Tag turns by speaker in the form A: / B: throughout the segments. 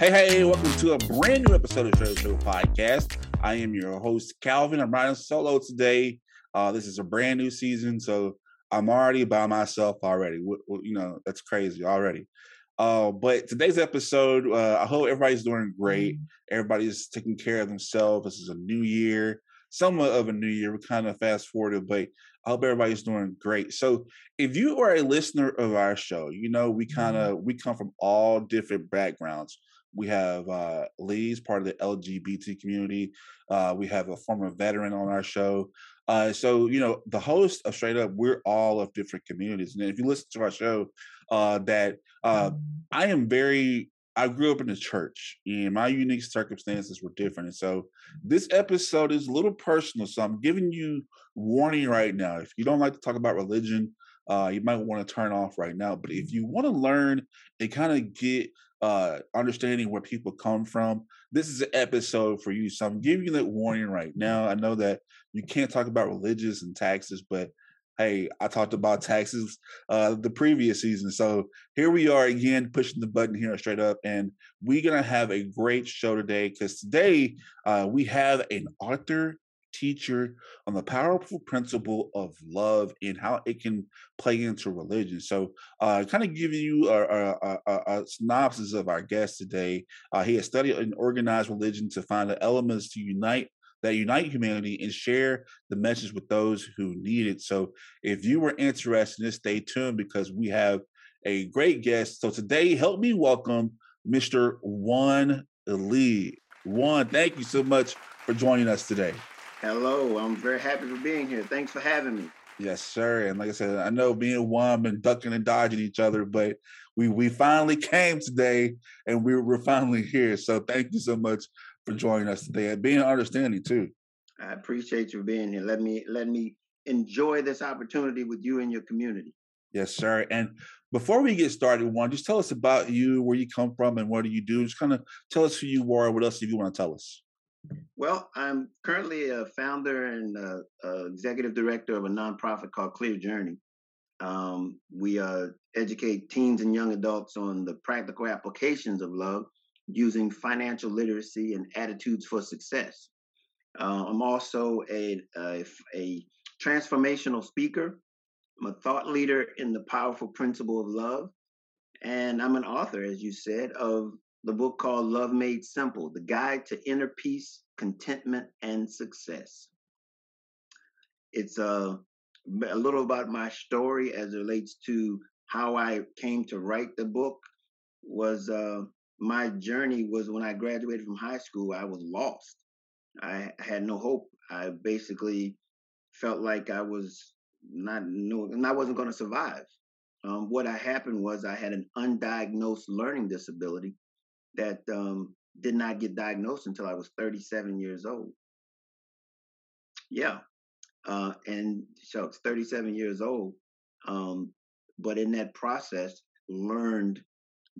A: Hey, hey, welcome to a brand new episode of Show Show Podcast. I am your host, Calvin. I'm riding solo today. Uh, this is a brand new season, so I'm already by myself already. You know, that's crazy already. Uh, but today's episode, uh, I hope everybody's doing great. Everybody's taking care of themselves. This is a new year, somewhat of a new year. We're kind of fast forwarded, but I hope everybody's doing great. So, if you are a listener of our show, you know we kind of we come from all different backgrounds. We have uh, Lee's part of the LGBT community. Uh, we have a former veteran on our show. Uh, so, you know, the host of Straight Up, we're all of different communities. And if you listen to our show, uh, that uh, I am very, I grew up in the church and my unique circumstances were different. And so this episode is a little personal. So I'm giving you warning right now. If you don't like to talk about religion, uh, you might want to turn off right now. But if you want to learn and kind of get uh, understanding where people come from, this is an episode for you. So I'm giving you that warning right now. I know that you can't talk about religious and taxes, but hey, I talked about taxes uh, the previous season. So here we are again, pushing the button here straight up. And we're going to have a great show today because today uh, we have an author teacher on the powerful principle of love and how it can play into religion. So, uh, kind of giving you a, a, a, a, synopsis of our guest today. Uh, he has studied and organized religion to find the elements to unite that unite humanity and share the message with those who need it. So, if you were interested in this, stay tuned because we have a great guest. So today, help me welcome Mr. Juan Lee. Juan, thank you so much for joining us today.
B: Hello, I'm very happy for being here. Thanks for having me.
A: Yes, sir. And like I said, I know me and Juan been ducking and dodging each other, but we we finally came today, and we're we're finally here. So thank you so much for joining us today and being understanding too.
B: I appreciate you being here. Let me let me enjoy this opportunity with you and your community.
A: Yes, sir. And before we get started, Juan, just tell us about you, where you come from, and what do you do. Just kind of tell us who you are. What else do you want to tell us?
B: Well, I'm currently a founder and executive director of a nonprofit called Clear Journey. Um, we uh, educate teens and young adults on the practical applications of love using financial literacy and attitudes for success. Uh, I'm also a, a, a transformational speaker. I'm a thought leader in the powerful principle of love. And I'm an author, as you said, of the book called Love Made Simple The Guide to Inner Peace, Contentment, and Success. It's a, a little about my story as it relates to how I came to write the book. Was uh, my journey was when I graduated from high school, I was lost. I had no hope. I basically felt like I was not no, and I wasn't going to survive. Um, what I happened was I had an undiagnosed learning disability that um, did not get diagnosed until I was 37 years old. Yeah. Uh, and so it's 37 years old. Um, but in that process, learned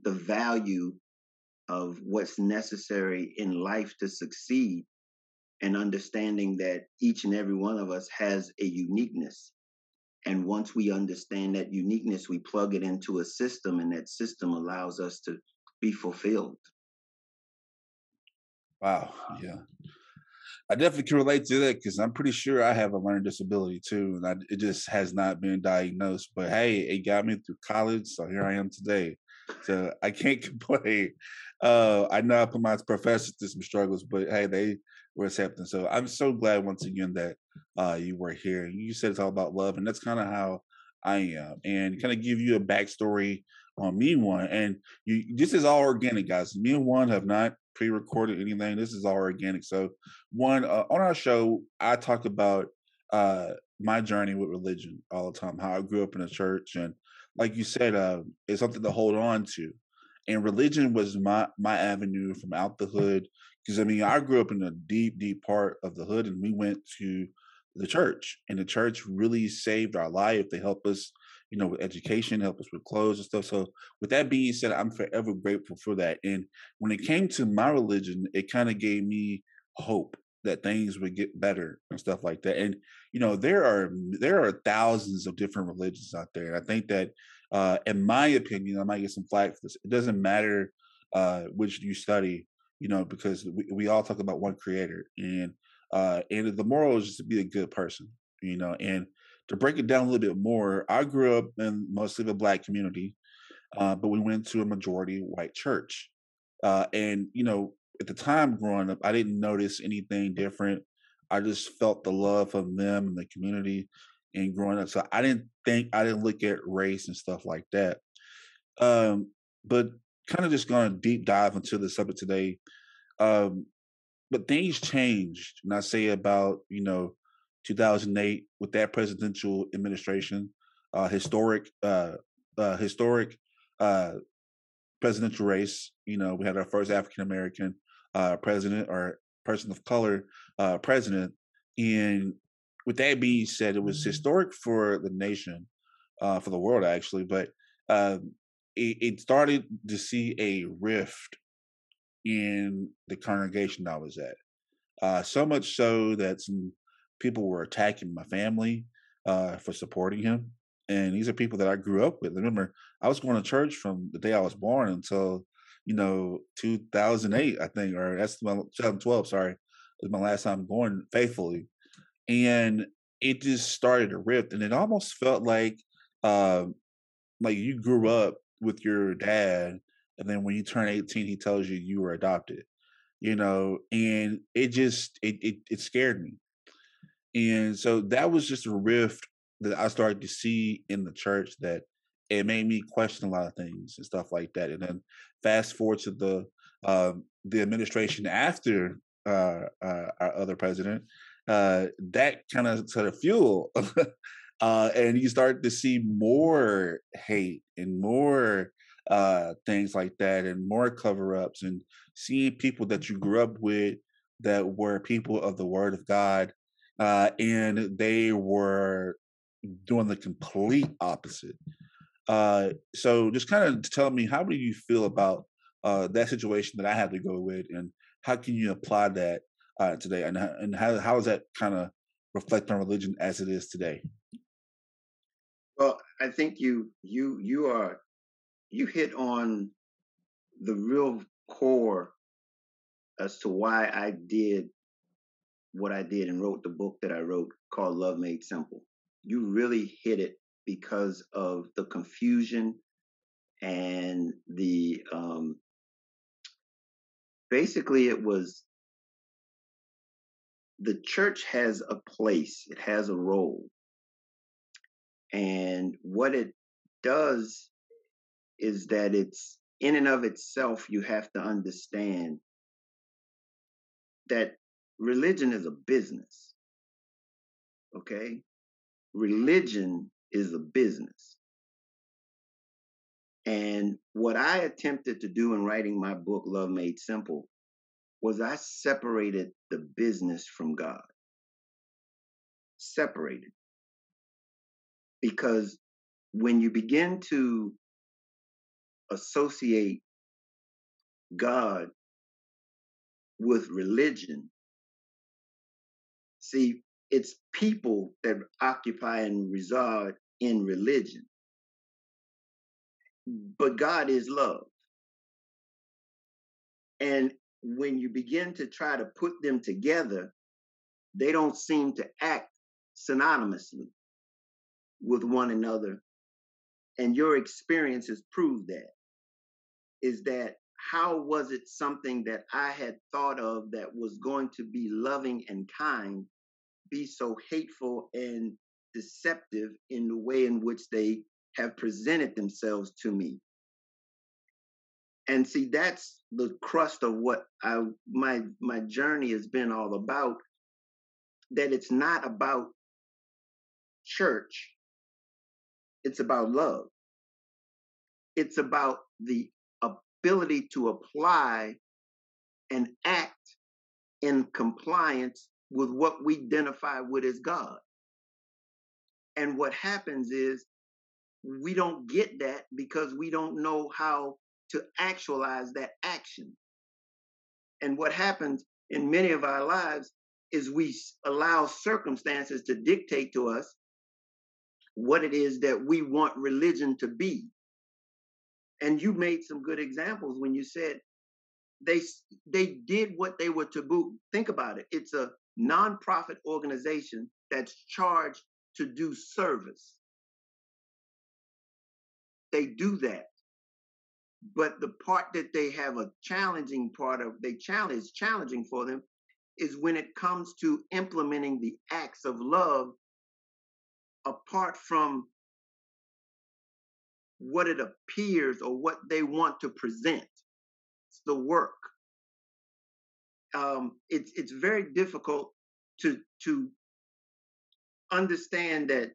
B: the value of what's necessary in life to succeed and understanding that each and every one of us has a uniqueness. And once we understand that uniqueness, we plug it into a system, and that system allows us to be fulfilled.
A: Wow. Yeah. I definitely can relate to that because I'm pretty sure I have a learning disability too, and I, it just has not been diagnosed. But hey, it got me through college, so here I am today. So I can't complain. Uh, I know I put my professors through some struggles, but hey, they were accepting. So I'm so glad once again that uh, you were here. You said it's all about love, and that's kind of how I am, and kind of give you a backstory on me Juan. And you, this is all organic, guys. Me and Juan have not pre-recorded anything. This is all organic. So, Juan uh, on our show, I talk about uh, my journey with religion all the time. How I grew up in a church, and like you said, uh, it's something to hold on to. And religion was my my avenue from out the hood. Because I mean, I grew up in a deep, deep part of the hood, and we went to the church, and the church really saved our life. They helped us you know, with education, help us with clothes and stuff. So with that being said, I'm forever grateful for that. And when it came to my religion, it kind of gave me hope that things would get better and stuff like that. And you know, there are there are thousands of different religions out there. And I think that uh in my opinion, I might get some flack for this. It doesn't matter uh, which you study, you know, because we, we all talk about one creator and uh, and the moral is just to be a good person, you know. And to break it down a little bit more, I grew up in mostly the black community, uh, but we went to a majority white church. Uh, and you know, at the time growing up, I didn't notice anything different. I just felt the love from them and the community and growing up. So I didn't think I didn't look at race and stuff like that. Um, but kind of just going to deep dive into the subject today. Um, but things changed, and I say about you know 2008 with that presidential administration, uh, historic, uh, uh, historic uh, presidential race. You know, we had our first African American uh, president or person of color uh, president, and with that being said, it was historic for the nation, uh, for the world actually, but um, it, it started to see a rift in the congregation I was at. Uh, so much so that some people were attacking my family uh, for supporting him. And these are people that I grew up with. Remember, I was going to church from the day I was born until, you know, 2008, I think, or that's my 2012, sorry, was my last time going faithfully. And it just started to rift. And it almost felt like, uh, like you grew up with your dad and then when you turn 18 he tells you you were adopted you know and it just it, it it scared me and so that was just a rift that i started to see in the church that it made me question a lot of things and stuff like that. And then fast forward to the um, the administration after uh, uh, our other president uh, that kind of sort of fuel. Uh, and you start to see more hate and more uh, things like that, and more cover ups, and seeing people that you grew up with that were people of the Word of God, uh, and they were doing the complete opposite. Uh, so, just kind of tell me, how do you feel about uh, that situation that I had to go with, and how can you apply that uh, today, and and how how does that kind of reflect on religion as it is today?
B: Well, I think you you you are you hit on the real core as to why I did what I did and wrote the book that I wrote called Love Made Simple. You really hit it because of the confusion and the um, basically it was the church has a place, it has a role, and what it does is that it's in and of itself, you have to understand that religion is a business. Okay? Religion is a business. And what I attempted to do in writing my book, Love Made Simple, was I separated the business from God. Separated because when you begin to associate God with religion, see, it's people that occupy and reside in religion. But God is love. And when you begin to try to put them together, they don't seem to act synonymously with one another. And your experiences prove that. Is that how was it something that I had thought of that was going to be loving and kind be so hateful and deceptive in the way in which they have presented themselves to me? And see, that's the crust of what I my my journey has been all about. That it's not about church it's about love. It's about the ability to apply and act in compliance with what we identify with as God. And what happens is we don't get that because we don't know how to actualize that action. And what happens in many of our lives is we allow circumstances to dictate to us what it is that we want religion to be. And you made some good examples when you said they they did what they were to. Think about it. It's a nonprofit organization that's charged to do service. They do that. But the part that they have a challenging part of they challenge challenging for them is when it comes to implementing the acts of love apart from what it appears or what they want to present. It's the work. Um, it's it's very difficult to to understand that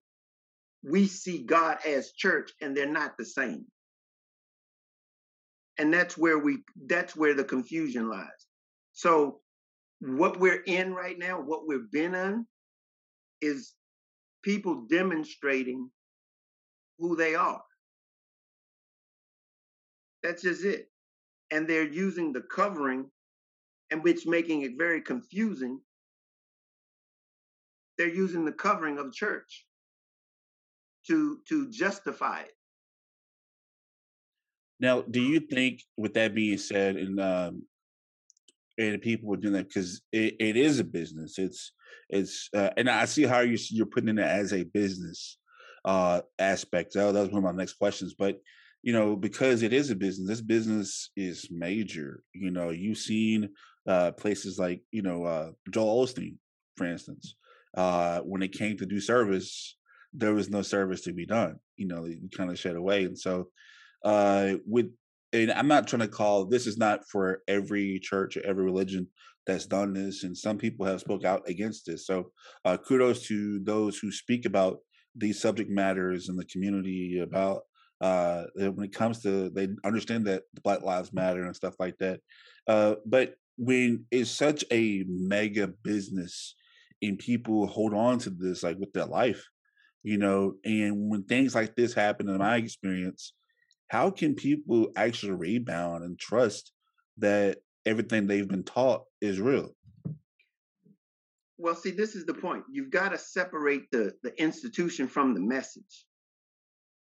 B: we see God as church and they're not the same. And that's where we that's where the confusion lies. So what we're in right now, what we've been in, is people demonstrating who they are. That's just it. And they're using the covering, and which making it very confusing. They're using the covering of church to to justify it.
A: Now, do you think, with that being said, and um, and people are doing that because it, it is a business. It's it's uh, and I see how you you're putting it as a business uh aspect. That, that was one of my next questions, but you know because it is a business, this business is major. You know, you've seen uh places like you know uh Joel Osteen, for instance, uh when it came to do service, there was no service to be done. You know, you kind of shed away, and so uh with and I'm not trying to call this is not for every church or every religion that's done this, and some people have spoke out against this. So uh, kudos to those who speak about these subject matters in the community about uh, when it comes to they understand that Black Lives Matter and stuff like that. Uh, but when it's such a mega business and people hold on to this like with their life, you know, and when things like this happen, in my experience, how can people actually rebound and trust that everything they've been taught is real?
B: Well, see, this is the point. You've got to separate the, the institution from the message.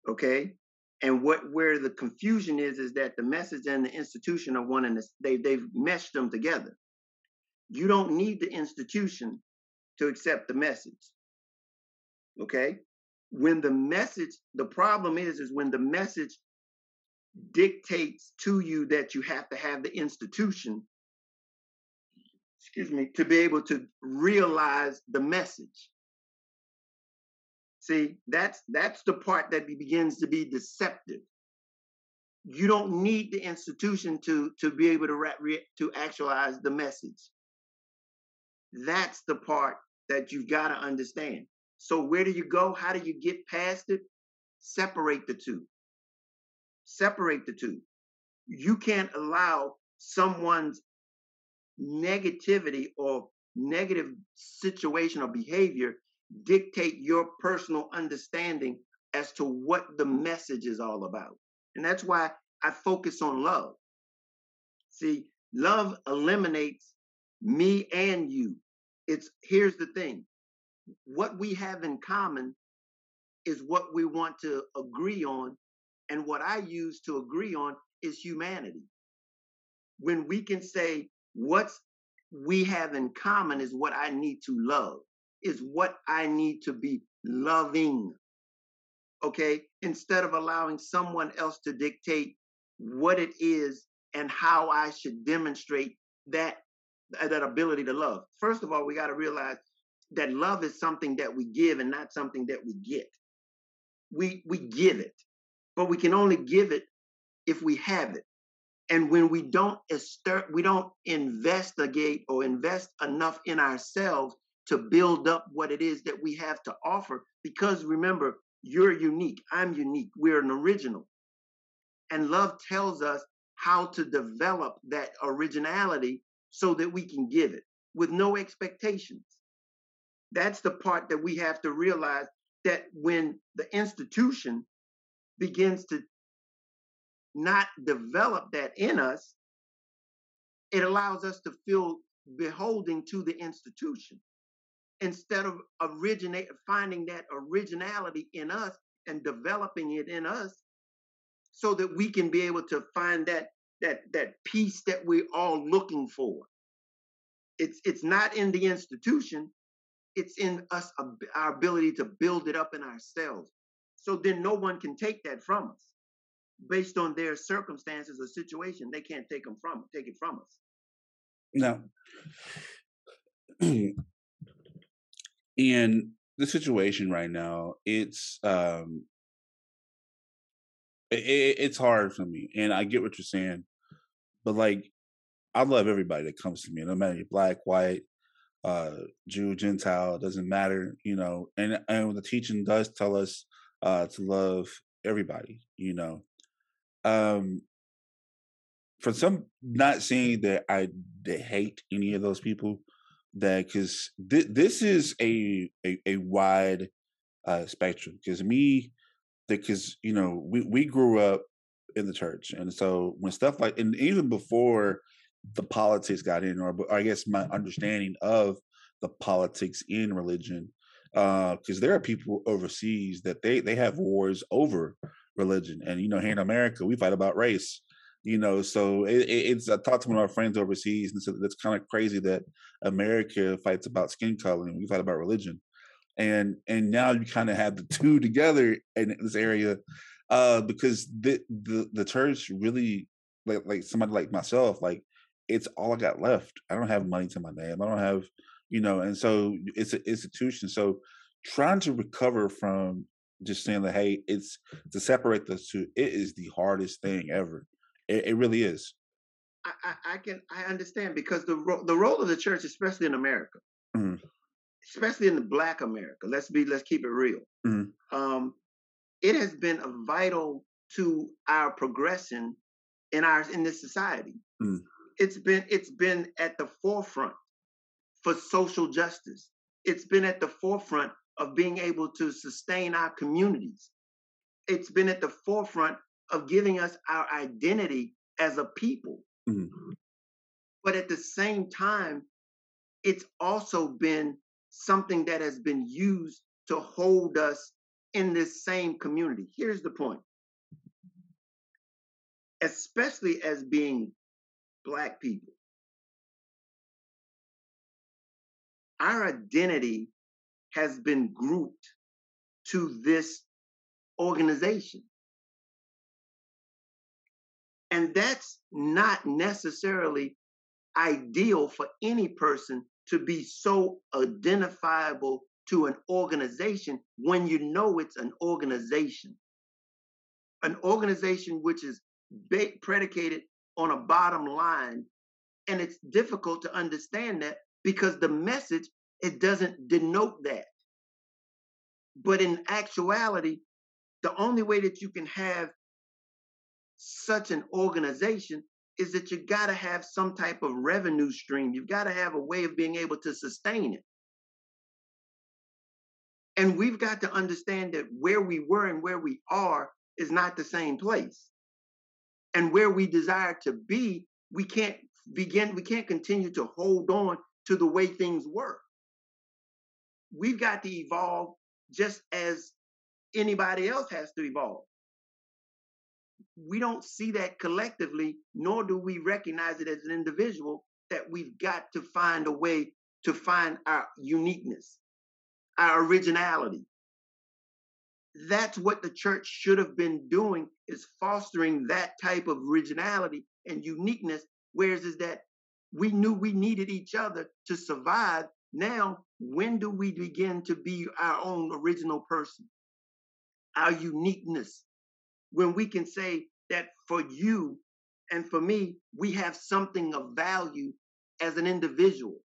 B: Okay? And what where the confusion is is that the message and the institution are one and the, they they've meshed them together. You don't need the institution to accept the message. Okay? When the message, the problem is, is when the message dictates to you that you have to have the institution excuse me to be able to realize the message see that's that's the part that begins to be deceptive. You don't need the institution to to be able to re, to actualize the message. That's the part that you've got to understand. So where do you go? How do you get past it? Separate the two. Separate the two. You can't allow someone's negativity or negative situation or behavior dictate your personal understanding as to what the message is all about. And that's why I focus on love. See, love eliminates me and you. It's here's the thing. What we have in common is what we want to agree on and what I use to agree on is humanity. When we can say what's we have in common is what I need to love, is what I need to be loving. Okay? Instead of allowing someone else to dictate what it is and how I should demonstrate that uh, that ability to love. First of all, we got to realize that love is something that we give and not something that we get. We we give it but we can only give it if we have it. And when we don't we don't investigate or invest enough in ourselves to build up what it is that we have to offer, because remember, you're unique, I'm unique, we're an original. And love tells us how to develop that originality so that we can give it with no expectations. That's the part that we have to realize that when the institution begins to not develop that in us, it allows us to feel beholding to the institution instead of originate finding that originality in us and developing it in us so that we can be able to find that that that peace that we're all looking for. It's it's not in the institution, it's in us our ability to build it up in ourselves. So then no one can take that from us based on their circumstances or situation. They can't take them from take it from us.
A: No. in the situation right now, it's um it, it's hard for me, and I get what you're saying, but like I love everybody that comes to me, no matter you're black, white, uh, Jew, Gentile, doesn't matter, you know. And and the teaching does tell us uh, to love everybody, you know. Um, for some, not saying that I hate any of those people, that because th- this is a a, a wide uh, spectrum. Because me, because you know we we grew up in the church, and so when stuff like and even before the politics got in, or, or I guess my understanding of the politics in religion, because uh, there are people overseas that they they have wars over religion, and you know here in America we fight about race. You know, so it, it's I talked to one of our friends overseas, and said that's kind of crazy that America fights about skin color and we fight about religion, and and now you kind of have the two together in this area, uh, because the the the church really like like somebody like myself like it's all I got left. I don't have money to my name. I don't have, you know, and so it's an institution. So trying to recover from just saying that, hey, it's to separate those two, it is the hardest thing ever. It, it really is.
B: I, I, I, can I understand because the ro- the role of the church, especially in America, mm-hmm. especially in the Black America, let's be let's keep it real. Mm-hmm. Um, it has been a vital to our progression in our in this society. Mm-hmm it's been it's been at the forefront for social justice. It's been at the forefront of being able to sustain our communities. It's been at the forefront of giving us our identity as a people. Mm-hmm. But at the same time, it's also been something that has been used to hold us in this same community. Here's the point. Especially as being black people. Our identity has been grouped to this organization. And that's not necessarily ideal for any person to be so identifiable to an organization when you know it's an organization. An organization which is predicated on a bottom line. And it's difficult to understand that because the message, it doesn't denote that. But in actuality, the only way that you can have such an organization is that you got to have some type of revenue stream. You've got to have a way of being able to sustain it. And we've got to understand that where we were and where we are is not the same place and where we desire to be, we can't begin, we can't continue to hold on to the way things were. We've got to evolve just as anybody else has to evolve. We don't see that collectively, nor do we recognize it as an individual that we've got to find a way to find our uniqueness, our originality, that's what the church should have been doing is fostering that type of originality and uniqueness whereas is that we knew we needed each other to survive. Now when do we begin to be our own original person? Our uniqueness when we can say that for you and for me we have something of value as an individual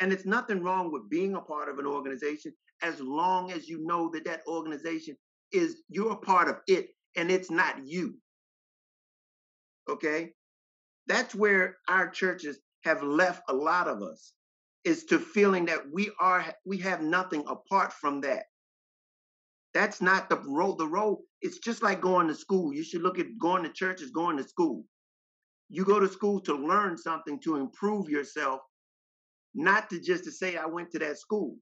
B: and it's nothing wrong with being a part of an organization as long as you know that that organization is you're a part of it and it's not you. Okay? That's where our churches have left a lot of us is to feeling that we are we have nothing apart from that. That's not the role. The role, it's just like going to school. You should look at going to church as going to school. You go to school to learn something, to improve yourself, not to just to say I went to that school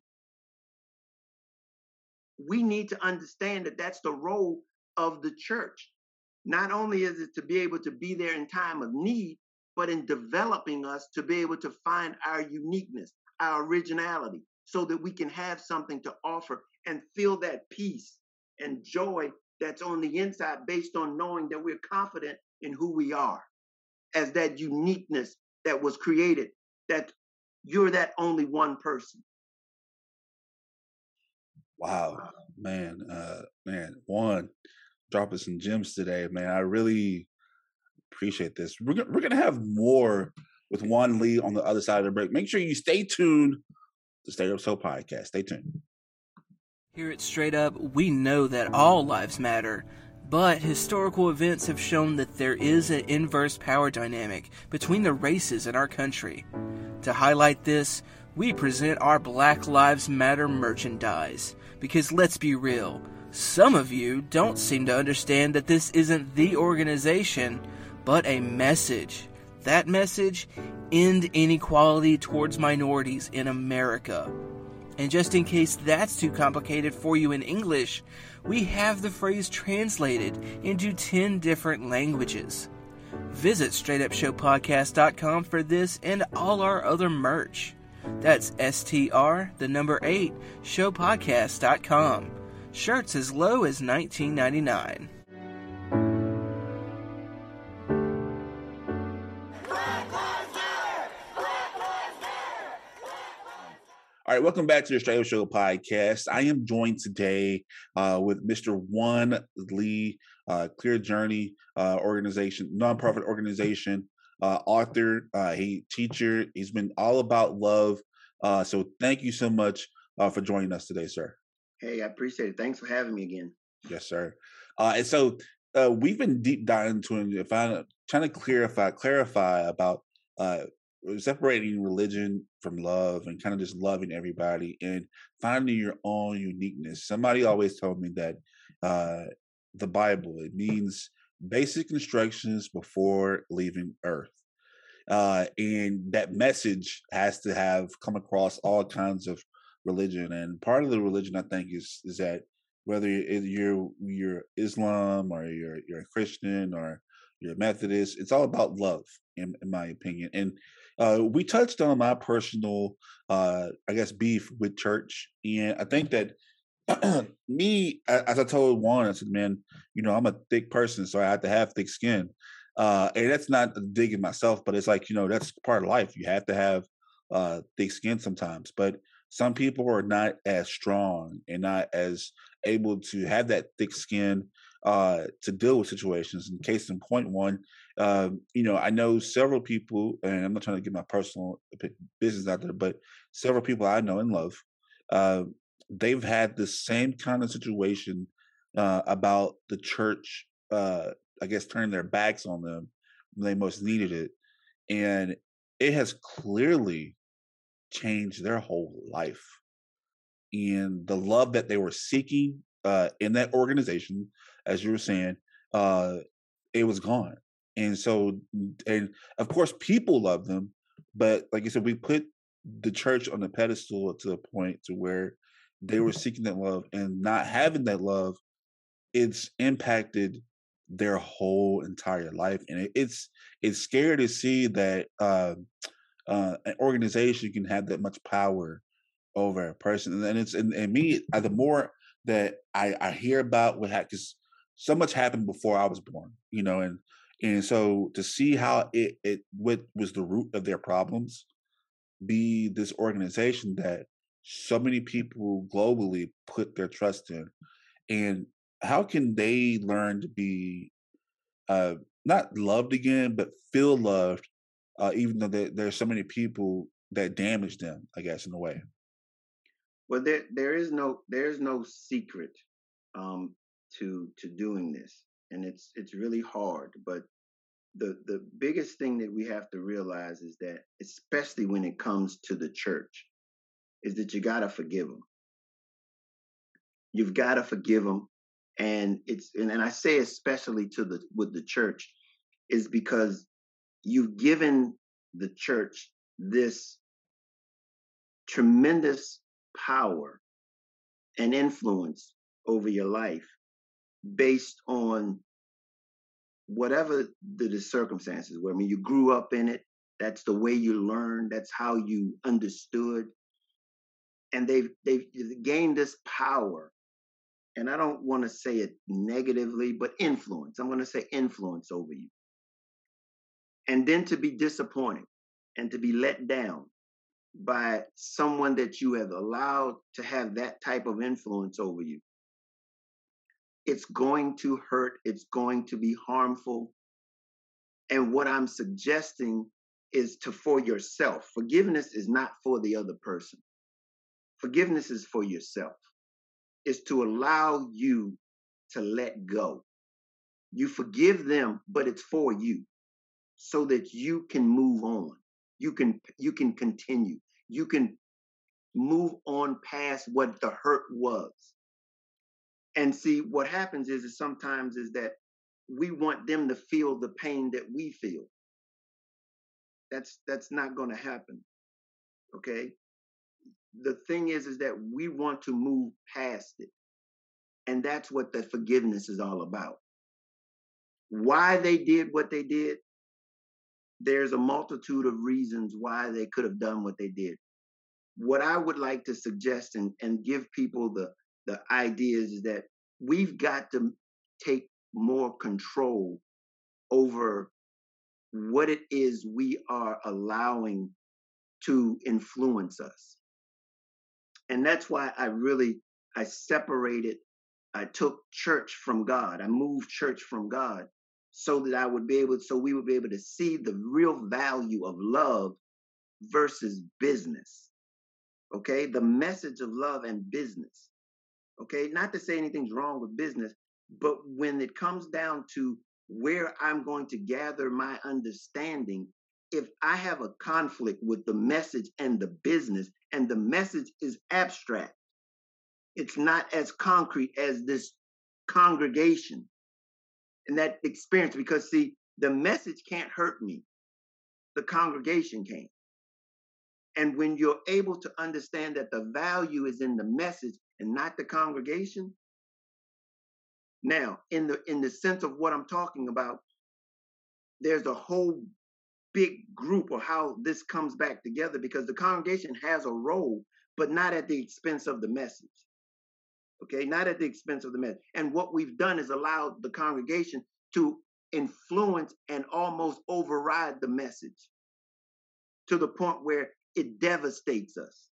B: we need to understand that that's the role of the church not only is it to be able to be there in time of need, but in developing us to be able to find our uniqueness, our originality, so that we can have something to offer and feel that peace and joy that's on the inside based on knowing that we're confident in who we are as that uniqueness that was created, that you're that only one person.
A: Wow, man, uh, man, Juan dropping some gems today, man. I really appreciate this. We're we're gonna have more with Juan Lee on the other side of the break. Make sure you stay tuned to Straight Up Show podcast. Stay tuned.
C: Here at Straight Up, we know that all lives matter, but historical events have shown that there is an inverse power dynamic between the races in our country. To highlight this, we present our Black Lives Matter merchandise. Because let's be real, some of you don't seem to understand that this isn't the organization, but a message. That message end inequality towards minorities in America. And just in case that's too complicated for you in English, we have the phrase translated into 10 different languages. Visit straightupshowpodcast.com for this and all our other merch. That's STR, the number 8, showpodcast.com. Shirts as low as $19.99.
A: All right, welcome back to the Up Show podcast. I am joined today uh, with Mr. Juan Lee, uh, Clear Journey uh, organization, nonprofit organization, uh, author, uh, he teacher. He's been all about love. Uh, so thank you so much for joining us today, sir.
B: Hey, I appreciate it. Thanks for having me again.
A: Yes, sir. and so we've been deep diving into it, trying to clarify clarify about separating religion from love and kind of just loving everybody and finding your own uniqueness. Somebody always told me that uh, the Bible it means basic instructions before leaving Earth, uh, and that message has to have come across all kinds of religion. And part of the religion, I think, is is that whether you're you're Islam or you're you're a Christian or you're a Methodist, it's all about love, in, in my opinion. And uh, we touched on my personal, uh, I guess, beef with church, and I think that me, as I told Juan, I said, "Man, you know, I'm a thick person, so I have to have thick skin." Uh, and that's not digging myself, but it's like you know, that's part of life. You have to have uh, thick skin sometimes, but some people are not as strong and not as able to have that thick skin uh, to deal with situations. In case in point one, uh, you know, I know several people, and I'm not trying to get my personal business out there, but several people I know and love, uh, they've had the same kind of situation uh, about the church, uh, I guess, turning their backs on them when they most needed it. And it has clearly changed their whole life. And the love that they were seeking uh, in that organization, as you were saying, uh, it was gone. And so, and of course, people love them, but like I said, we put the church on the pedestal to the point to where they were seeking that love and not having that love. It's impacted their whole entire life, and it, it's it's scary to see that uh, uh, an organization can have that much power over a person. And it's and, and me, uh, the more that I, I hear about what happened, because so much happened before I was born, you know, and and so to see how it it what was the root of their problems, be this organization that so many people globally put their trust in, and how can they learn to be uh, not loved again, but feel loved, uh, even though there, there's so many people that damage them, I guess, in a way.
B: Well, there there is no there is no secret um, to to doing this, and it's it's really hard. But the the biggest thing that we have to realize is that, especially when it comes to the church, is that you gotta forgive them. You've got to forgive them, and it's and, and I say especially to the with the church, is because you've given the church this tremendous power and influence over your life based on whatever the, the circumstances were. I mean, you grew up in it. That's the way you learned. That's how you understood. And they've they've gained this power. And I don't want to say it negatively, but influence. I'm going to say influence over you. And then to be disappointed and to be let down by someone that you have allowed to have that type of influence over you it's going to hurt, it's going to be harmful. And what I'm suggesting is to for yourself. Forgiveness is not for the other person. Forgiveness is for yourself. It's to allow you to let go. You forgive them, but it's for you so that you can move on. You can you can continue. You can move on past what the hurt was and see what happens is, is sometimes is that we want them to feel the pain that we feel. That's that's not going to happen okay? The thing is is that we want to move past it. And that's what the forgiveness is all about. Why they did what they did there's a multitude of reasons why they could have done what they did. What i would like to suggest and, and give people the the idea is that we've got to take more control over what it is we are allowing to influence us. And that's why i really i separated i took church from god. I moved church from god so that i would be able so we would be able to see the real value of love versus business okay? The message of love and business Okay, not to say anything's wrong with business, but when it comes down to where I'm going to gather my understanding, if I have a conflict with the message and the business, and the message is abstract, it's not as concrete as this congregation and that experience. Because, see, the message can't hurt me, the congregation can. And when you're able to understand that the value is in the message and not the congregation. Now, in the in the sense of what I'm talking about, there's a whole big group of how this comes back together because the congregation has a role, but not at the expense of the message. Okay, not at the expense of the message. And what we've done is allowed the congregation to influence and almost override the message to the point where it devastates us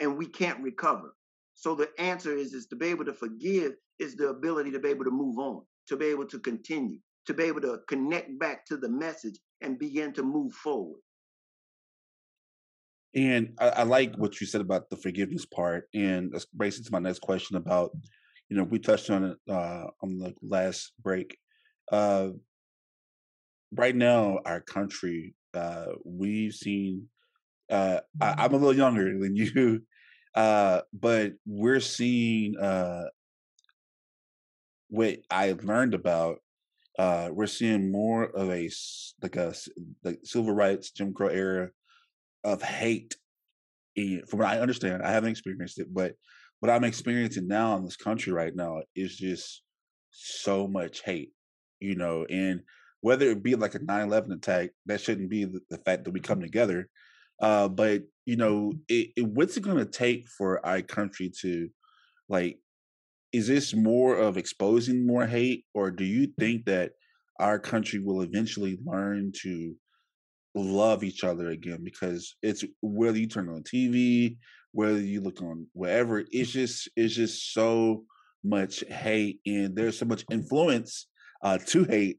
B: and we can't recover. So the answer is is to be able to forgive is the ability to be able to move on, to be able to continue, to be able to connect back to the message and begin to move forward.
A: And I, I like what you said about the forgiveness part, and that's brings into my next question about, you know, we touched on it uh, on the last break. Uh, right now, our country, uh, we've seen. Uh, I, I'm a little younger than you, uh, but we're seeing uh, what I learned about. Uh, we're seeing more of a like a like civil rights Jim Crow era of hate. In, from what I understand, I haven't experienced it, but what I'm experiencing now in this country right now is just so much hate, you know, and whether it be like a 9-11 attack, that shouldn't be the, the fact that we come together. Uh, but you know, it, it, what's it going to take for our country to, like, is this more of exposing more hate, or do you think that our country will eventually learn to love each other again? Because it's whether you turn on TV, whether you look on wherever, it's just it's just so much hate, and there's so much influence uh, to hate.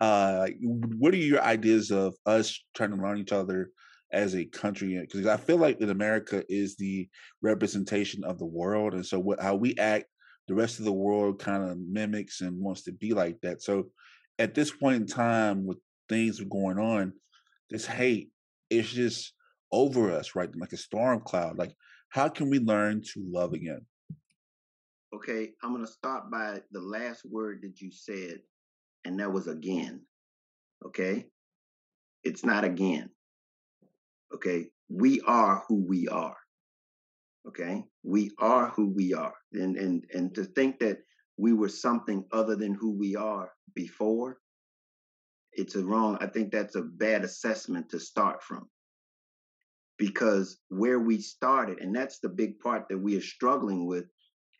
A: Uh, what are your ideas of us trying to learn each other? As a country uh, because I feel like that America is the representation of the world, and so what how we act, the rest of the world kind of mimics and wants to be like that. So at this point in time, with things going on, this hate is just over us, right? Like a storm cloud. Like, how can we learn to love again?
B: Okay, I'm going to start by the last word that you said, and that was again. Okay, it's not again. Okay. We are who we are. Okay. We are who we are. And and and to think that we were something other than who we are before, it's a wrong. I think that's a bad assessment to start from because where we started, and that's the big part that we are struggling with,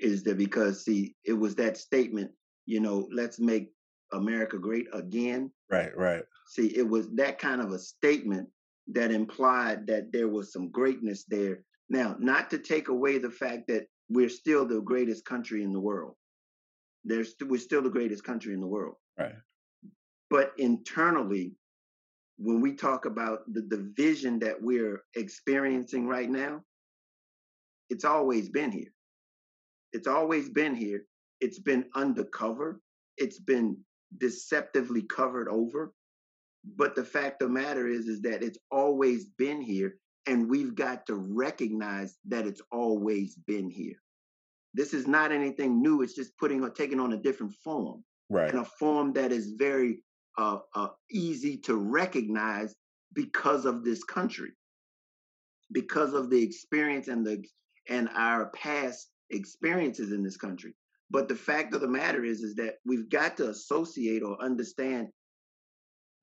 B: is that because see, it was that statement, you know, let's make America great again.
A: Right, right.
B: See, it was that kind of a statement that implied that there was some greatness there. Now, not to take away the fact that we're still the greatest country in the world. There's we're still the greatest country in the world.
A: Right.
B: But internally, when we talk about the division that we're experiencing right now, it's always been here. It's always been here. It's been undercover. It's been deceptively covered over. But the fact of the matter is, is that it's always been here, and we've got to recognize that it's always been here. This is not anything new. It's just putting or taking on a different form,
A: right?
B: And a form that is very uh, uh, easy to recognize because of this country, because of the experience and the and our past experiences in this country. But the fact of the matter is, is that we've got to associate or understand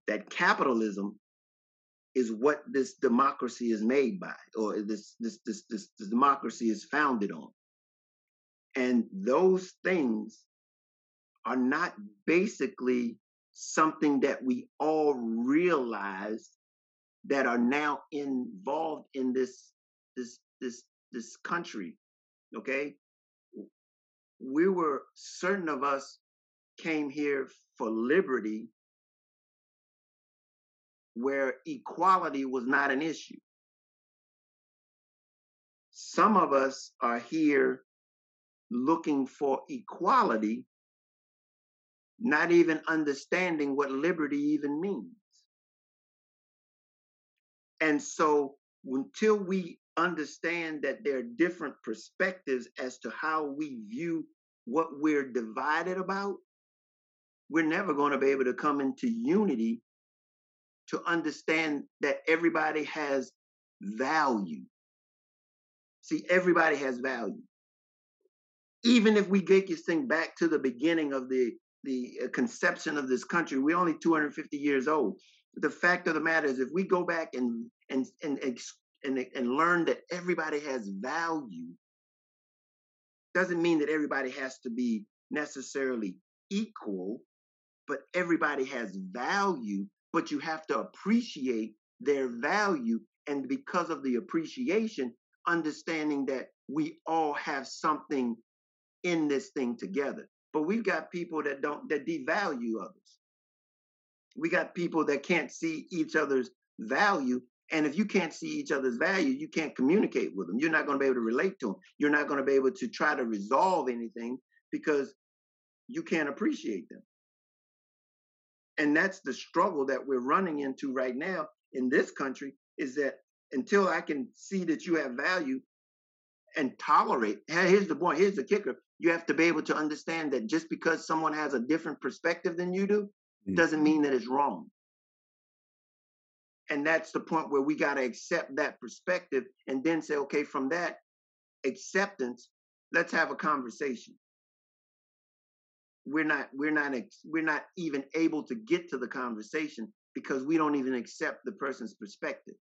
B: that capitalism is what this democracy is made by, or this this this this, this democracy is founded on. And those things are not basically something that we all realize that are now involved in this this this this country okay we were certain of us came here for liberty where equality was not an issue some of us are here looking for equality not even understanding what liberty even means. And so until we understand that there are different perspectives as to how we view what we're divided about, we're never going to be able to come into unity to understand that everybody has value. See, everybody has value. Even if we get this thing back to the beginning of the the uh, conception of this country. We're only 250 years old. The fact of the matter is, if we go back and and and and, and learn that everybody has value, doesn't mean that everybody has to be necessarily equal, but everybody has value. But you have to appreciate their value, and because of the appreciation, understanding that we all have something in this thing together. But we've got people that don't that devalue others. We got people that can't see each other's value. And if you can't see each other's value, you can't communicate with them. You're not going to be able to relate to them. You're not going to be able to try to resolve anything because you can't appreciate them. And that's the struggle that we're running into right now in this country is that until I can see that you have value and tolerate, here's the point, here's the kicker. You have to be able to understand that just because someone has a different perspective than you do mm-hmm. doesn't mean that it's wrong. And that's the point where we got to accept that perspective and then say okay from that acceptance let's have a conversation we're not we're not we're not even able to get to the conversation because we don't even accept the person's perspective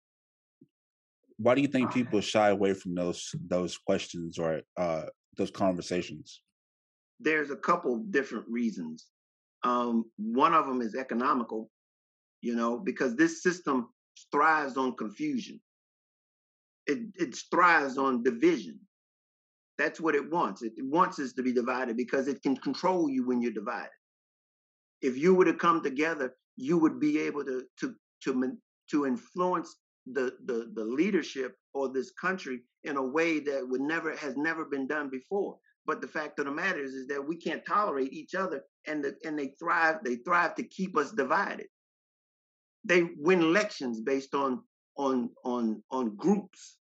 A: why do you think people shy away from those those questions or uh, those conversations?
B: There's a couple different reasons. Um, one of them is economical, you know, because this system thrives on confusion. It, it thrives on division. That's what it wants. It, wants us to be divided because it can control you when you're divided. If you were to come together, you would be able to to to to influence the, the, the leadership or this country in a way that would never has never been done before. But the fact of the matter is, is that we can't tolerate each other, and the, and they thrive. They thrive to keep us divided. They win elections based on on on on groups.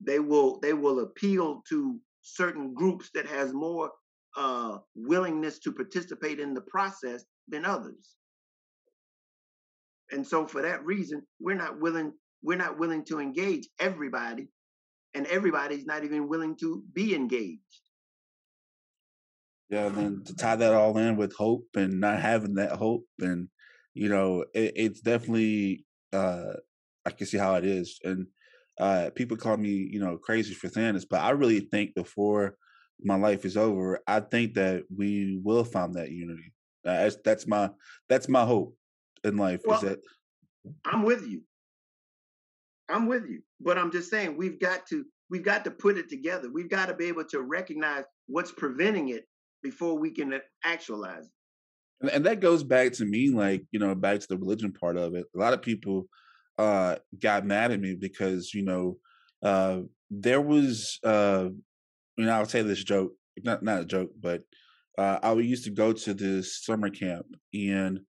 B: They will they will appeal to certain groups that has more uh, willingness to participate in the process than others. And so, for that reason, we're not willing we're not willing to engage everybody, and everybody's not even willing to be engaged.
A: Yeah, and then to tie that all in with hope and not having that hope and you know, it, it's definitely uh, I can see how it is, and uh, people call me, you know, crazy for saying this, but I really think before my life is over, I think that we will find that unity. Uh, that's that's my that's my hope in life. Well, is that
B: I'm with you. I'm with you, but I'm just saying we've got to we've got to put it together. We've got to be able to recognize what's preventing it before we can actualize it.
A: And, and that goes back to me, like you know, back to the religion part of it. A lot of people uh, got mad at me because you know uh, there was uh, you know I'll say this joke, not not a joke, but uh, I used to go to this summer camp and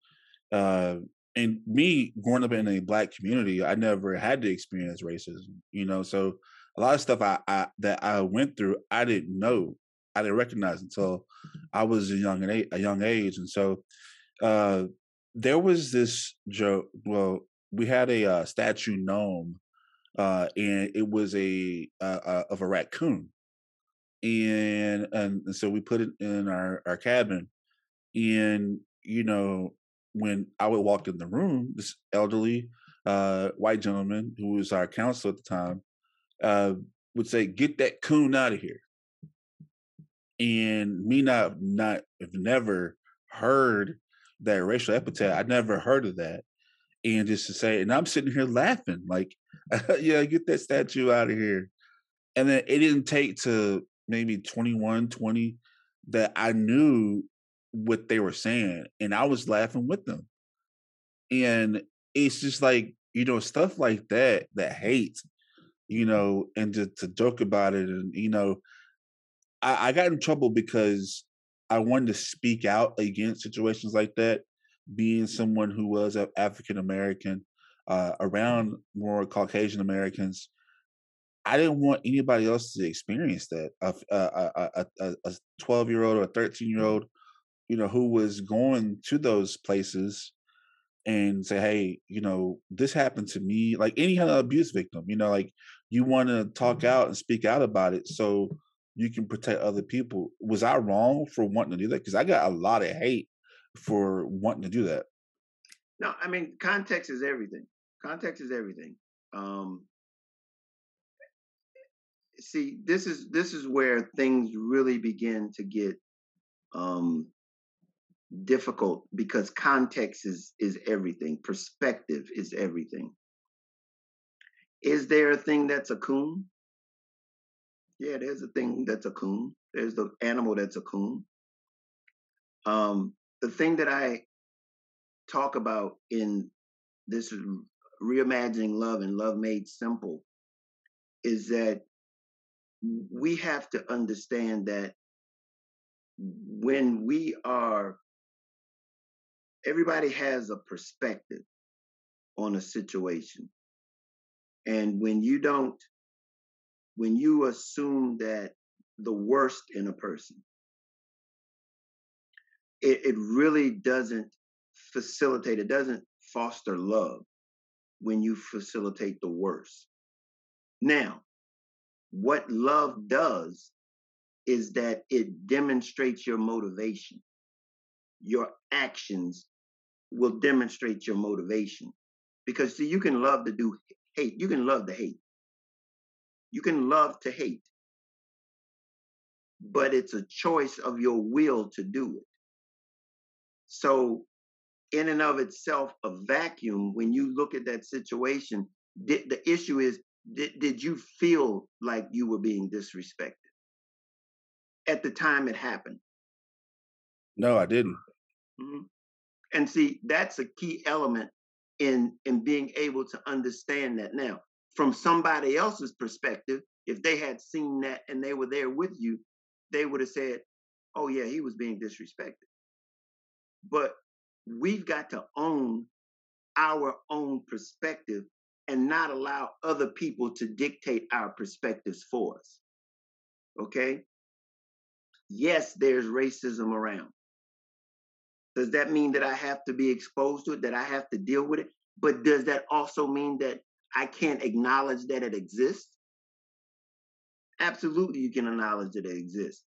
A: uh, and me growing up in a black community, I never had to experience racism, you know. So a lot of stuff I, I that I went through, I didn't know, I didn't recognize until I was a young a young age, and so uh, there was this joke. Well, we had a uh, statue gnome, uh, and it was a uh, of a raccoon, and, and and so we put it in our our cabin, and you know when I would walk in the room, this elderly uh, white gentleman who was our counselor at the time uh, would say, "Get that coon out of here." And me not not have never heard that racial epithet. I never heard of that and just to say, and I'm sitting here laughing, like, yeah, get that statue out of here. And then it didn't take to maybe 21, 20 that I knew what they were saying, and I was laughing with them. And it's just like, you know, stuff like that, that hate, you know, and to, to joke about it. And, you know, I, I got in trouble because I wanted to speak out against situations like that being someone who was African American uh, around more Caucasian Americans, I didn't want anybody else to experience that. A a a, a twelve year old or a thirteen year old, you know, who was going to those places and say, hey, you know, this happened to me. Like any kind of abuse victim, you know, like you want to talk out and speak out about it so you can protect other people. Was I wrong for wanting to do that? Because I got a lot of hate for wanting to do that.
B: No, I mean context is everything. Context is everything. Um, see, this is this is where things really begin to get um, difficult because context is is everything. Perspective is everything. Is there a thing that's a coon? Yeah, there's a thing that's a coon. There's the animal that's a coon. Um, the thing that I talk about in this reimagining love and love made simple is that we have to understand that when we are everybody has a perspective on a situation. And when you don't when you assume that the worst in a person it, it really doesn't facilitate, it doesn't foster love when you facilitate the worst. Now, what love does is that it demonstrates your motivation. Your actions will demonstrate your motivation. Because see, you can love to do hate, you can love to hate. You can love to hate. But it's a choice of your will to do it. So, in and of itself, a vacuum, when you look at that situation, did, the issue is did, did you feel like you were being disrespected at the time it happened?
A: No, I didn't.
B: Mm-hmm. And see, that's a key element in in being able to understand that now from somebody else's perspective if they had seen that and they were there with you they would have said oh yeah he was being disrespected but we've got to own our own perspective and not allow other people to dictate our perspectives for us. Okay? Yes, there's racism around. Does that mean that I have to be exposed to it, that I have to deal with it? But does that also mean that I can't acknowledge that it exists? Absolutely, you can acknowledge that it exists.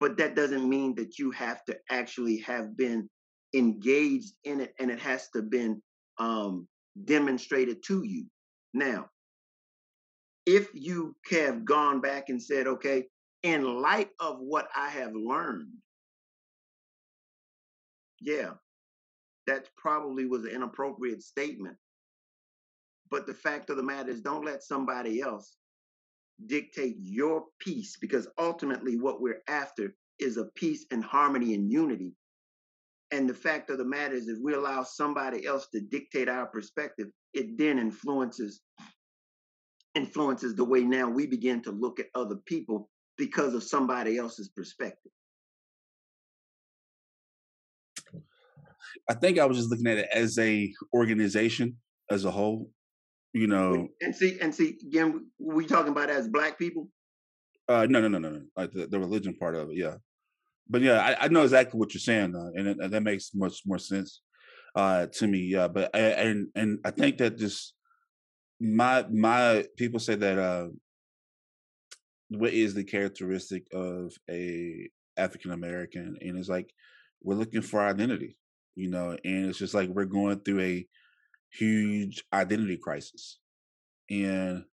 B: But that doesn't mean that you have to actually have been engaged in it and it has to been um, demonstrated to you. Now, if you have gone back and said, okay, in light of what I have learned, yeah, that probably was an inappropriate statement. But the fact of the matter is, don't let somebody else dictate your peace because ultimately what we're after is a peace and harmony and unity. And the fact of the matter is, if we allow somebody else to dictate our perspective, it then influences influences the way now we begin to look at other people because of somebody else's perspective.
A: I think I was just looking at it as a organization as a whole. You know,
B: and see, and see, again, we talking about as black people.
A: Uh, no, no, no, no, no. Like the, the religion part of it, yeah. But yeah, I, I know exactly what you're saying, uh, and, and, that makes much more sense uh, to me. Yeah, but and and I think that just my my people say that uh, what is the characteristic of a African American, and it's like we're looking for identity you know, and it's just like we're going through a huge identity crisis, and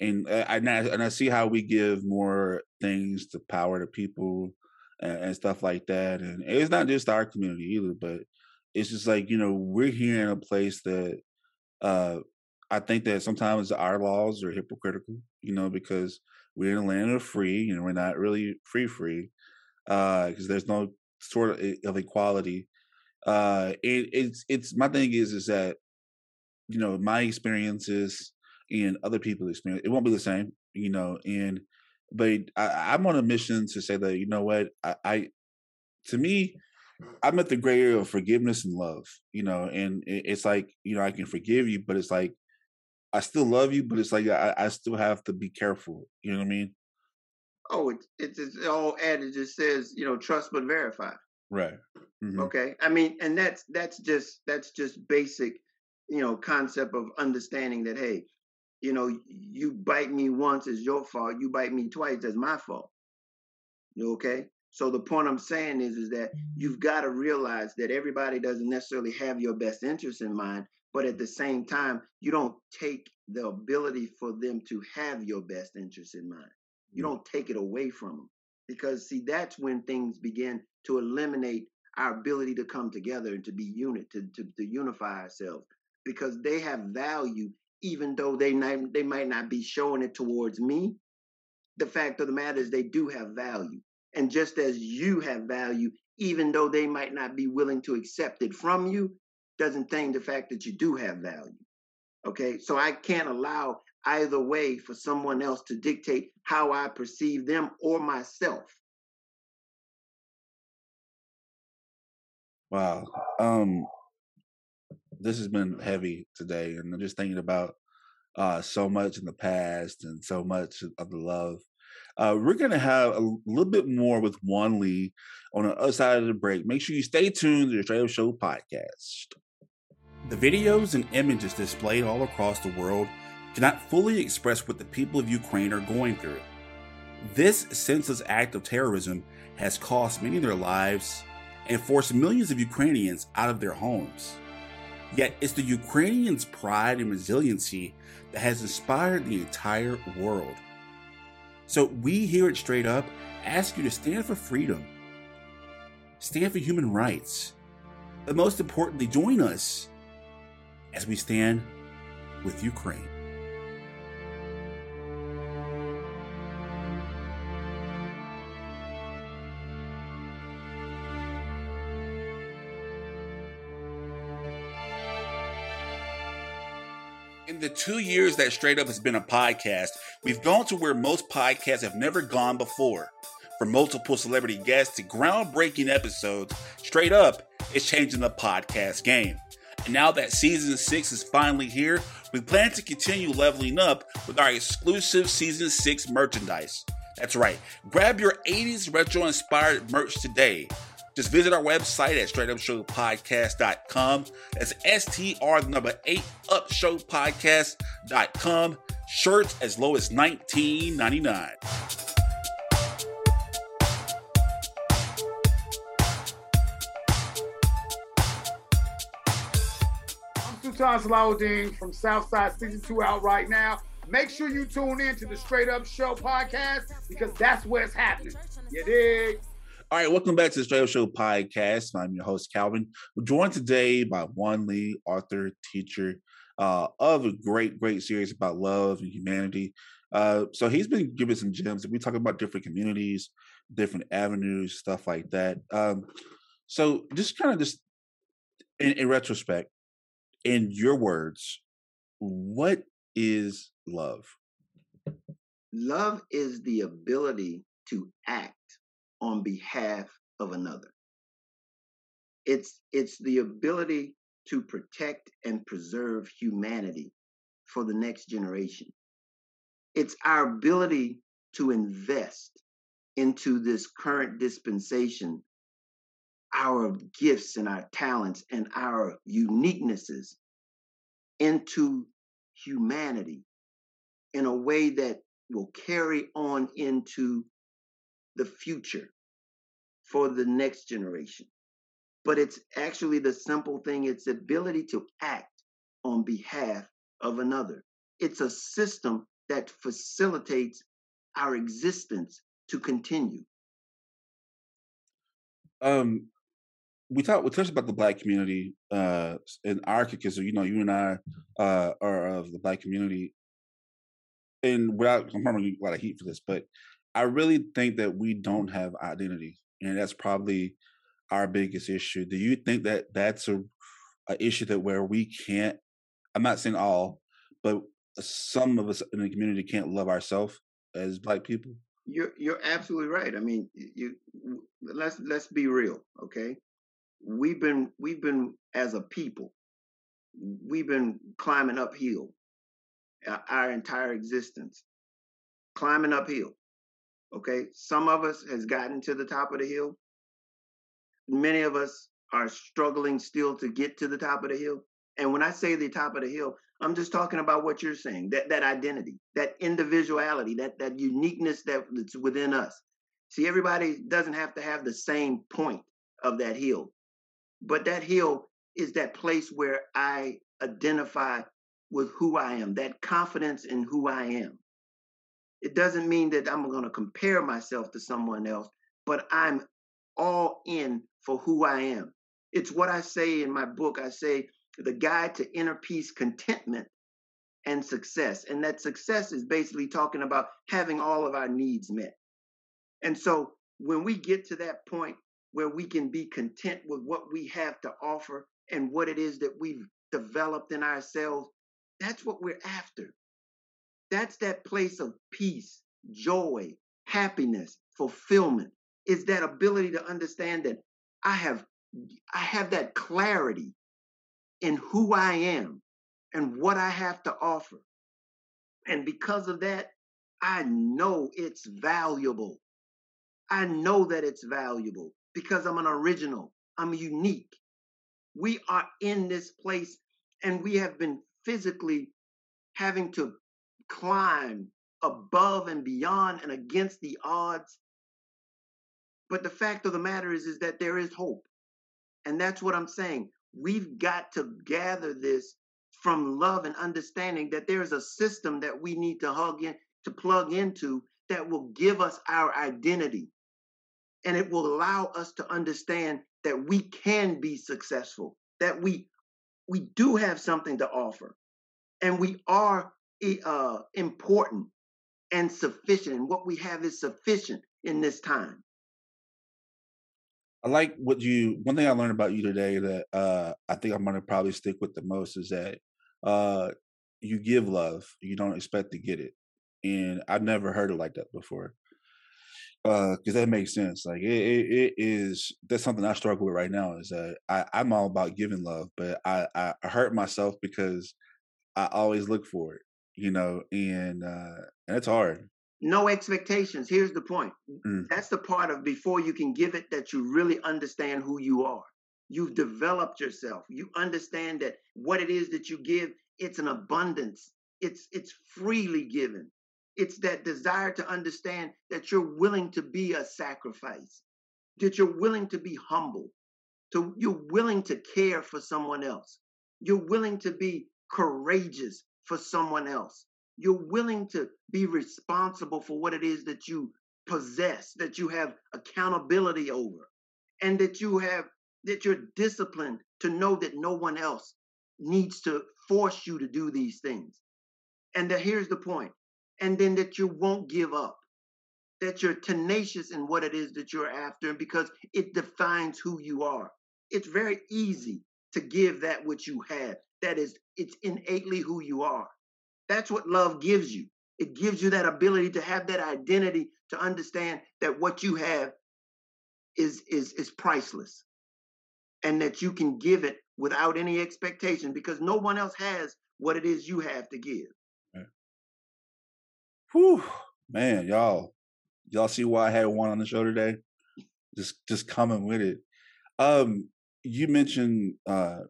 A: and I and I, and I see how we give more things to power to people and, and stuff like that, and it's not just our community either, but it's just like you know we're here in a place that uh I think that sometimes our laws are hypocritical, you know, because we're in a land of free, you know, we're not really free free, because uh, there's no sort of, equality uh it, it's it's my thing is is that you know my experiences and other people's experience it won't be the same you know and but I, i'm on a mission to say that you know what I, I to me i'm at the gray area of forgiveness and love you know and it, it's like you know i can forgive you but it's like i still love you but it's like i, I still have to be careful you know what i mean
B: oh it's it's, it's all adage just says you know trust but verify
A: Right.
B: Mm-hmm. Okay. I mean, and that's that's just that's just basic, you know, concept of understanding that hey, you know, you bite me once is your fault. You bite me twice, that's my fault. Okay. So the point I'm saying is, is that you've mm-hmm. got to realize that everybody doesn't necessarily have your best interest in mind, but at the same time, you don't take the ability for them to have your best interest in mind. You don't take it away from them because see, that's when things begin to eliminate our ability to come together and to be unit, to, to, to unify ourselves, because they have value, even though they might, they might not be showing it towards me. The fact of the matter is they do have value. And just as you have value, even though they might not be willing to accept it from you, doesn't change the fact that you do have value. Okay, so I can't allow either way for someone else to dictate how I perceive them or myself.
A: Wow. Um this has been heavy today and I'm just thinking about uh so much in the past and so much of the love. Uh we're gonna have a little bit more with Juan Lee on the other side of the break. Make sure you stay tuned to the Up Show podcast. The videos and images displayed all across the world cannot fully express what the people of Ukraine are going through. This senseless act of terrorism has cost many their lives and forced millions of Ukrainians out of their homes. Yet it's the Ukrainians' pride and resiliency that has inspired the entire world. So we here at Straight Up ask you to stand for freedom, stand for human rights, but most importantly, join us as we stand with Ukraine. Two years that Straight Up has been a podcast, we've gone to where most podcasts have never gone before. From multiple celebrity guests to groundbreaking episodes, Straight Up is changing the podcast game. And now that season six is finally here, we plan to continue leveling up with our exclusive season six merchandise. That's right, grab your 80s retro inspired merch today. Just visit our website at straightupshowpodcast.com. That's S-T-R the number eight upshowpodcast.com. Shirts as low as $19.99.
D: Sultan Salahuddin from Southside Season 2 out right now. Make sure you tune in to the Straight Up Show podcast because that's where it's happening. You dig?
A: All right, welcome back to the Straight Up Show podcast. I'm your host, Calvin. We're joined today by Juan Lee, author, teacher uh, of a great, great series about love and humanity. Uh, so he's been giving some gems. We talk about different communities, different avenues, stuff like that. Um, so just kind of just in, in retrospect, in your words, what is love?
B: Love is the ability to act on behalf of another. It's it's the ability to protect and preserve humanity for the next generation. It's our ability to invest into this current dispensation our gifts and our talents and our uniquenesses into humanity in a way that will carry on into the future for the next generation. But it's actually the simple thing it's ability to act on behalf of another. It's a system that facilitates our existence to continue.
A: Um, we talked we touched about the black community uh in our because you know you and I uh are of the black community and without I'm probably a lot of heat for this, but I really think that we don't have identity, and that's probably our biggest issue. Do you think that that's a, a issue that where we can't? I'm not saying all, but some of us in the community can't love ourselves as black people.
B: You're you're absolutely right. I mean, you let's let's be real, okay? We've been we've been as a people, we've been climbing uphill uh, our entire existence, climbing uphill. Okay, some of us has gotten to the top of the hill. Many of us are struggling still to get to the top of the hill. And when I say the top of the hill, I'm just talking about what you're saying, that that identity, that individuality, that that uniqueness that, that's within us. See, everybody doesn't have to have the same point of that hill. But that hill is that place where I identify with who I am, that confidence in who I am. It doesn't mean that I'm going to compare myself to someone else, but I'm all in for who I am. It's what I say in my book. I say the guide to inner peace, contentment, and success. And that success is basically talking about having all of our needs met. And so when we get to that point where we can be content with what we have to offer and what it is that we've developed in ourselves, that's what we're after. That's that place of peace, joy, happiness, fulfillment. Is that ability to understand that I have I have that clarity in who I am and what I have to offer. And because of that, I know it's valuable. I know that it's valuable because I'm an original. I'm unique. We are in this place and we have been physically having to climb above and beyond and against the odds. But the fact of the matter is, is that there is hope. And that's what I'm saying. We've got to gather this from love and understanding that there is a system that we need to hug in, to plug into that will give us our identity. And it will allow us to understand that we can be successful, that we we do have something to offer, and we are uh, important and sufficient. And what we have is sufficient in this time.
A: I like what you. One thing I learned about you today that uh, I think I'm going to probably stick with the most is that uh, you give love, you don't expect to get it, and I've never heard it like that before because uh, that makes sense. Like it, it, it is that's something I struggle with right now. Is that I, I'm all about giving love, but I, I hurt myself because I always look for it, you know, and uh, and it's hard.
B: No expectations. Here's the point. Mm. That's the part of before you can give it that you really understand who you are. You've developed yourself. You understand that what it is that you give, it's an abundance. It's it's freely given. It's that desire to understand that you're willing to be a sacrifice, that you're willing to be humble, to you're willing to care for someone else. You're willing to be courageous for someone else. You're willing to be responsible for what it is that you possess, that you have accountability over, and that you have that you're disciplined to know that no one else needs to force you to do these things. And that here's the point. And then that you won't give up. That you're tenacious in what it is that you're after because it defines who you are. It's very easy to give that which you have. That is, it's innately who you are. That's what love gives you. It gives you that ability to have that identity to understand that what you have is is is priceless and that you can give it without any expectation because no Juan else has what it is you have to give.
A: Whew, man, y'all, y'all see why I had one on the show today? Just, just coming with it. Um, you mentioned uh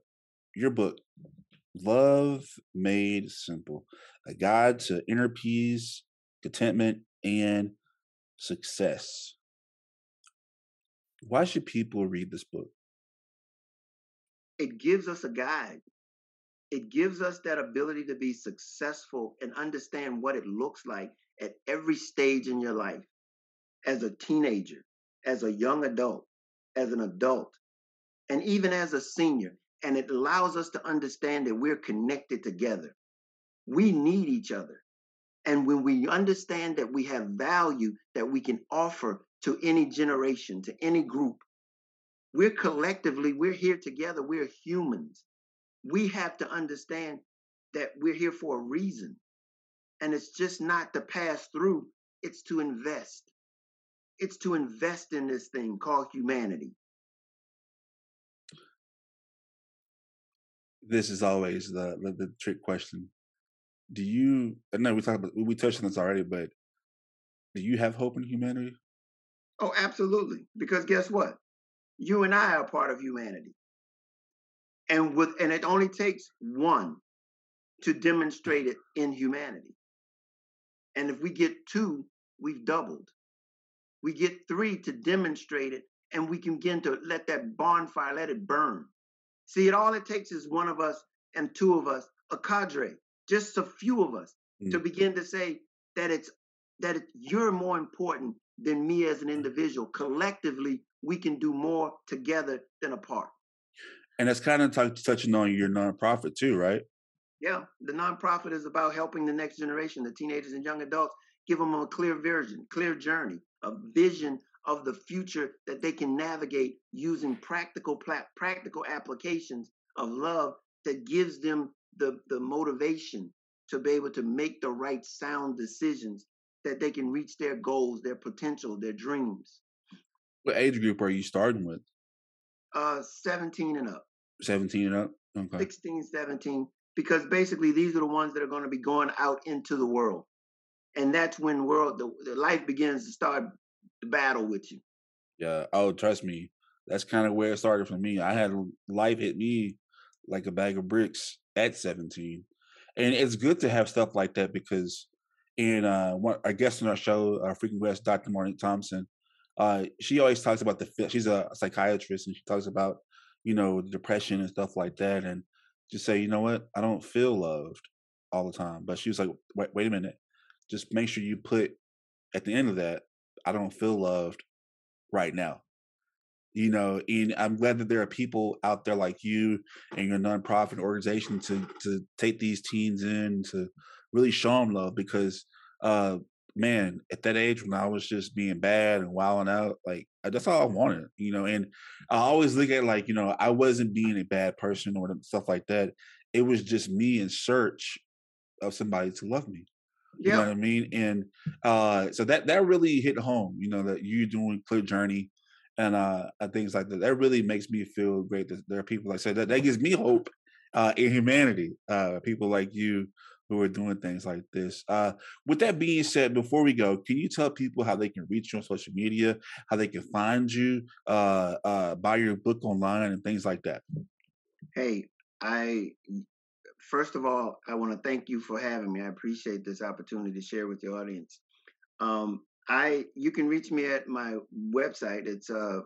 A: your book, Love Made Simple, a guide to inner peace, contentment, and success. Why should people read this book?
B: It gives us a guide. It gives us that ability to be successful and understand what it looks like at every stage in your life as a teenager, as a young adult, as an adult, and even as a senior. And it allows us to understand that we're connected together. We need each other. And when we understand that we have value that we can offer to any generation, to any group, we're collectively, we're here together, we're humans. We have to understand that we're here for a reason. And it's just not to pass through, it's to invest. It's to invest in this thing called humanity.
A: This is always the the, the trick question. Do you? Know we talked about we touched on this already, but do you have hope in humanity?
B: Oh, absolutely. Because guess what? You and I are part of humanity. And with and it only takes one to demonstrate it in humanity. And if we get two, we've doubled. We get three to demonstrate it, and we can begin to let that bonfire, let it burn. See, it all it takes is one of us and two of us, a cadre, just a few of us, mm. to begin to say that it's that it, you're more important than me as an individual. Collectively, we can do more together than apart.
A: And that's kind of t- touching on your nonprofit too, right?
B: Yeah, the nonprofit is about helping the next generation, the teenagers and young adults, give them a clear vision, clear journey, a vision of the future that they can navigate using practical practical applications of love that gives them the, the motivation to be able to make the right sound decisions that they can reach their goals, their potential, their dreams.
A: What age group are you starting with?
B: Uh 17 and up.
A: 17 and up?
B: Okay. 16, 17 because basically these are the ones that are going to be going out into the world and that's when world the, the life begins to start battle with you
A: yeah oh trust me that's kind of where it started for me i had life hit me like a bag of bricks at 17 and it's good to have stuff like that because in uh one our guest on our show uh freaking west dr Monique thompson uh she always talks about the she's a psychiatrist and she talks about you know depression and stuff like that and just say, you know what, I don't feel loved all the time. But she was like, wait, wait a minute, just make sure you put at the end of that, I don't feel loved right now. You know, and I'm glad that there are people out there like you and your nonprofit organization to to take these teens in to really show them love because uh man, at that age when I was just being bad and wilding out, like that's all I wanted, you know. And I always look at like, you know, I wasn't being a bad person or stuff like that. It was just me in search of somebody to love me. You yeah. know what I mean? And uh so that that really hit home, you know, that you doing clear journey and uh things like that. That really makes me feel great that there are people like said that that gives me hope uh in humanity. Uh people like you who are doing things like this. Uh, with that being said, before we go, can you tell people how they can reach you on social media, how they can find you, uh, uh, buy your book online, and things like that?
B: Hey, I first of all, I want to thank you for having me. I appreciate this opportunity to share with your audience. Um, I you can reach me at my website. It's uh.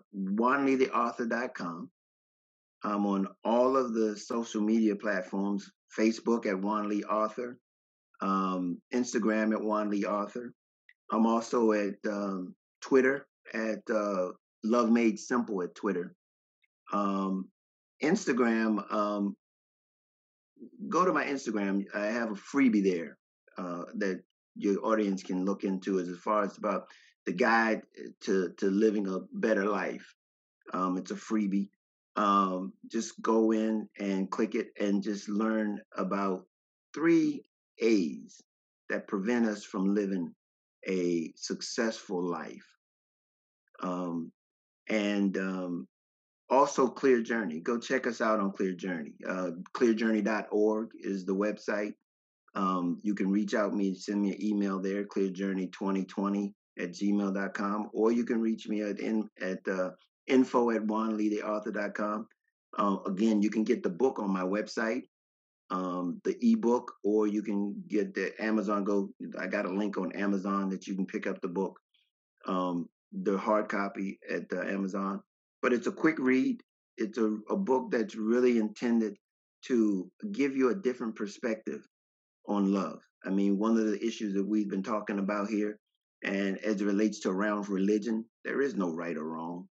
B: I'm on all of the social media platforms Facebook at Juan Lee Author, um, Instagram at Juan Lee Author. I'm also at um, Twitter at uh, Love Made Simple at Twitter. Um, Instagram, um, go to my Instagram. I have a freebie there uh, that your audience can look into as far as about the guide to to living a better life. Um, it's a freebie. Um, just go in and click it and just learn about three A's that prevent us from living a successful life. Um, and um, also Clear Journey. Go check us out on Clear Journey. Uh, clearjourney.org is the website. Um, you can reach out me, send me an email there, clearjourney2020 at gmail.com, or you can reach me at in, at uh, info at juanleetheauthor.com. Uh, again, you can get the book on my website, um, the ebook, or you can get the Amazon. Go, I got a link on Amazon that you can pick up the book, um, the hard copy at uh, Amazon. But it's a quick read. It's a, a book that's really intended to give you a different perspective on love. I mean, one of the issues that we've been talking about here, and as it relates to around religion, there is no right or wrong.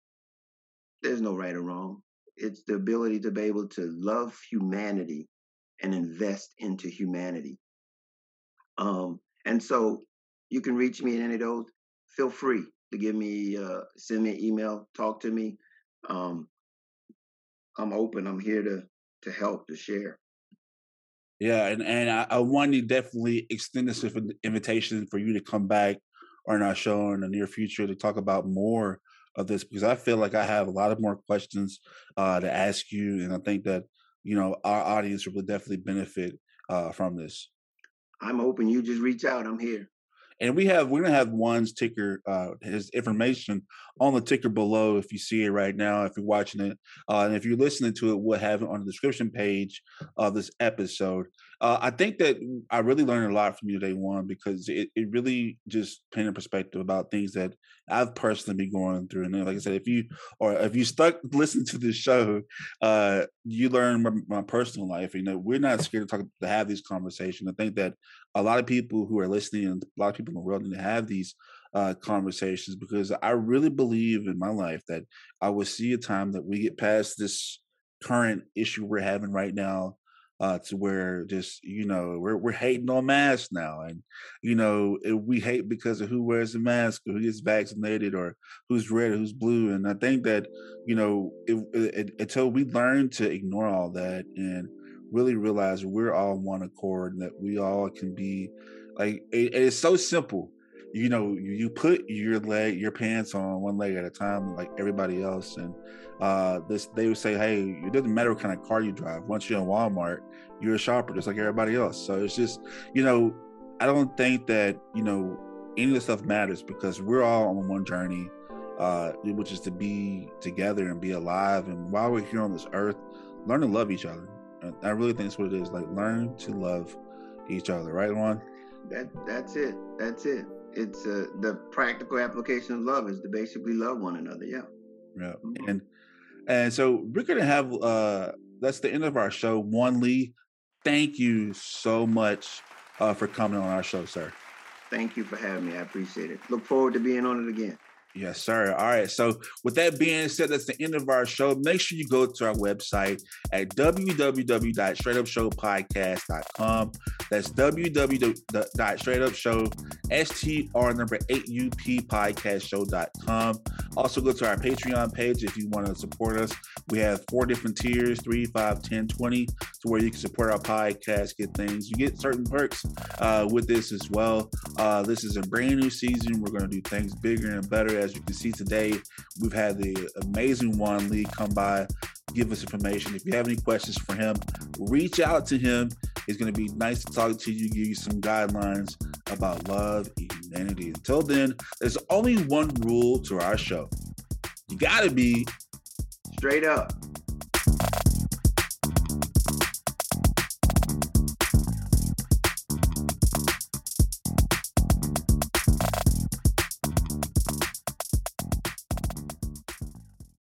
B: There's no right or wrong. It's the ability to be able to love humanity and invest into humanity. Um, and so you can reach me in any of those. Feel free to give me, uh, send me an email, talk to me. Um, I'm open. I'm here to to help, to share.
A: Yeah, and and I, I want to definitely extend this invitation for you to come back on our show in the near future to talk about more of this because I feel like I have a lot of more questions uh, to ask you, and I think that you know our audience will definitely benefit uh, from this.
B: I'm open. You just reach out. I'm here.
A: And we have we're gonna have Juan's ticker, uh, his information on the ticker below if you see it right now, if you're watching it, uh, and if you're listening to it, we'll have it on the description page of this episode. Uh, I think that I really learned a lot from you today, Juan, because it, it really just painted perspective about things that I've personally been going through. And like I said, if you or if you stuck listening to this show, uh, you learn my, my, personal life. You know, we're not scared to talk to have these conversations. I think that a lot of people who are listening and a lot of people in the world need to have these uh, conversations because I really believe in my life that I will see a time that we get past this current issue we're having right now uh, to where just you know we're we're hating on masks now, and you know we hate because of who wears a mask or who gets vaccinated or who's red or who's blue, and I think that you know it, it, until we learn to ignore all that and really realize we're all one accord and that we all can be like it, it's so simple you know you put your leg your pants on one leg at a time like everybody else and uh this they would say hey it doesn't matter what kind of car you drive once you're in walmart you're a shopper just like everybody else so it's just you know i don't think that you know any of the stuff matters because we're all on one journey uh which is to be together and be alive and while we're here on this earth learn to love each other I really think that's what it is. Like learn to love each other, right, Juan?
B: That that's it. That's it. It's uh, the practical application of love is to basically love one another. Yeah.
A: Yeah. Mm-hmm. And and so we're gonna have uh that's the end of our show. Juan Lee, thank you so much uh, for coming on our show, sir.
B: Thank you for having me. I appreciate it. Look forward to being on it again.
A: Yes, sir. All right. So, with that being said, that's the end of our show. Make sure you go to our website at www.straightupshowpodcast.com. That's www.straightupshow, STR number 8UP podcastshow.com. Also, go to our Patreon page if you want to support us. We have four different tiers 3, 5, 10, 20 to where you can support our podcast, get things. You get certain perks uh, with this as well. Uh, this is a brand new season. We're going to do things bigger and better as you can see today, we've had the amazing Juan Lee come by, give us information. If you have any questions for him, reach out to him. It's going to be nice to talk to you, give you some guidelines about love, and humanity. Until then, there's only one rule to our show. You got to be
B: straight up.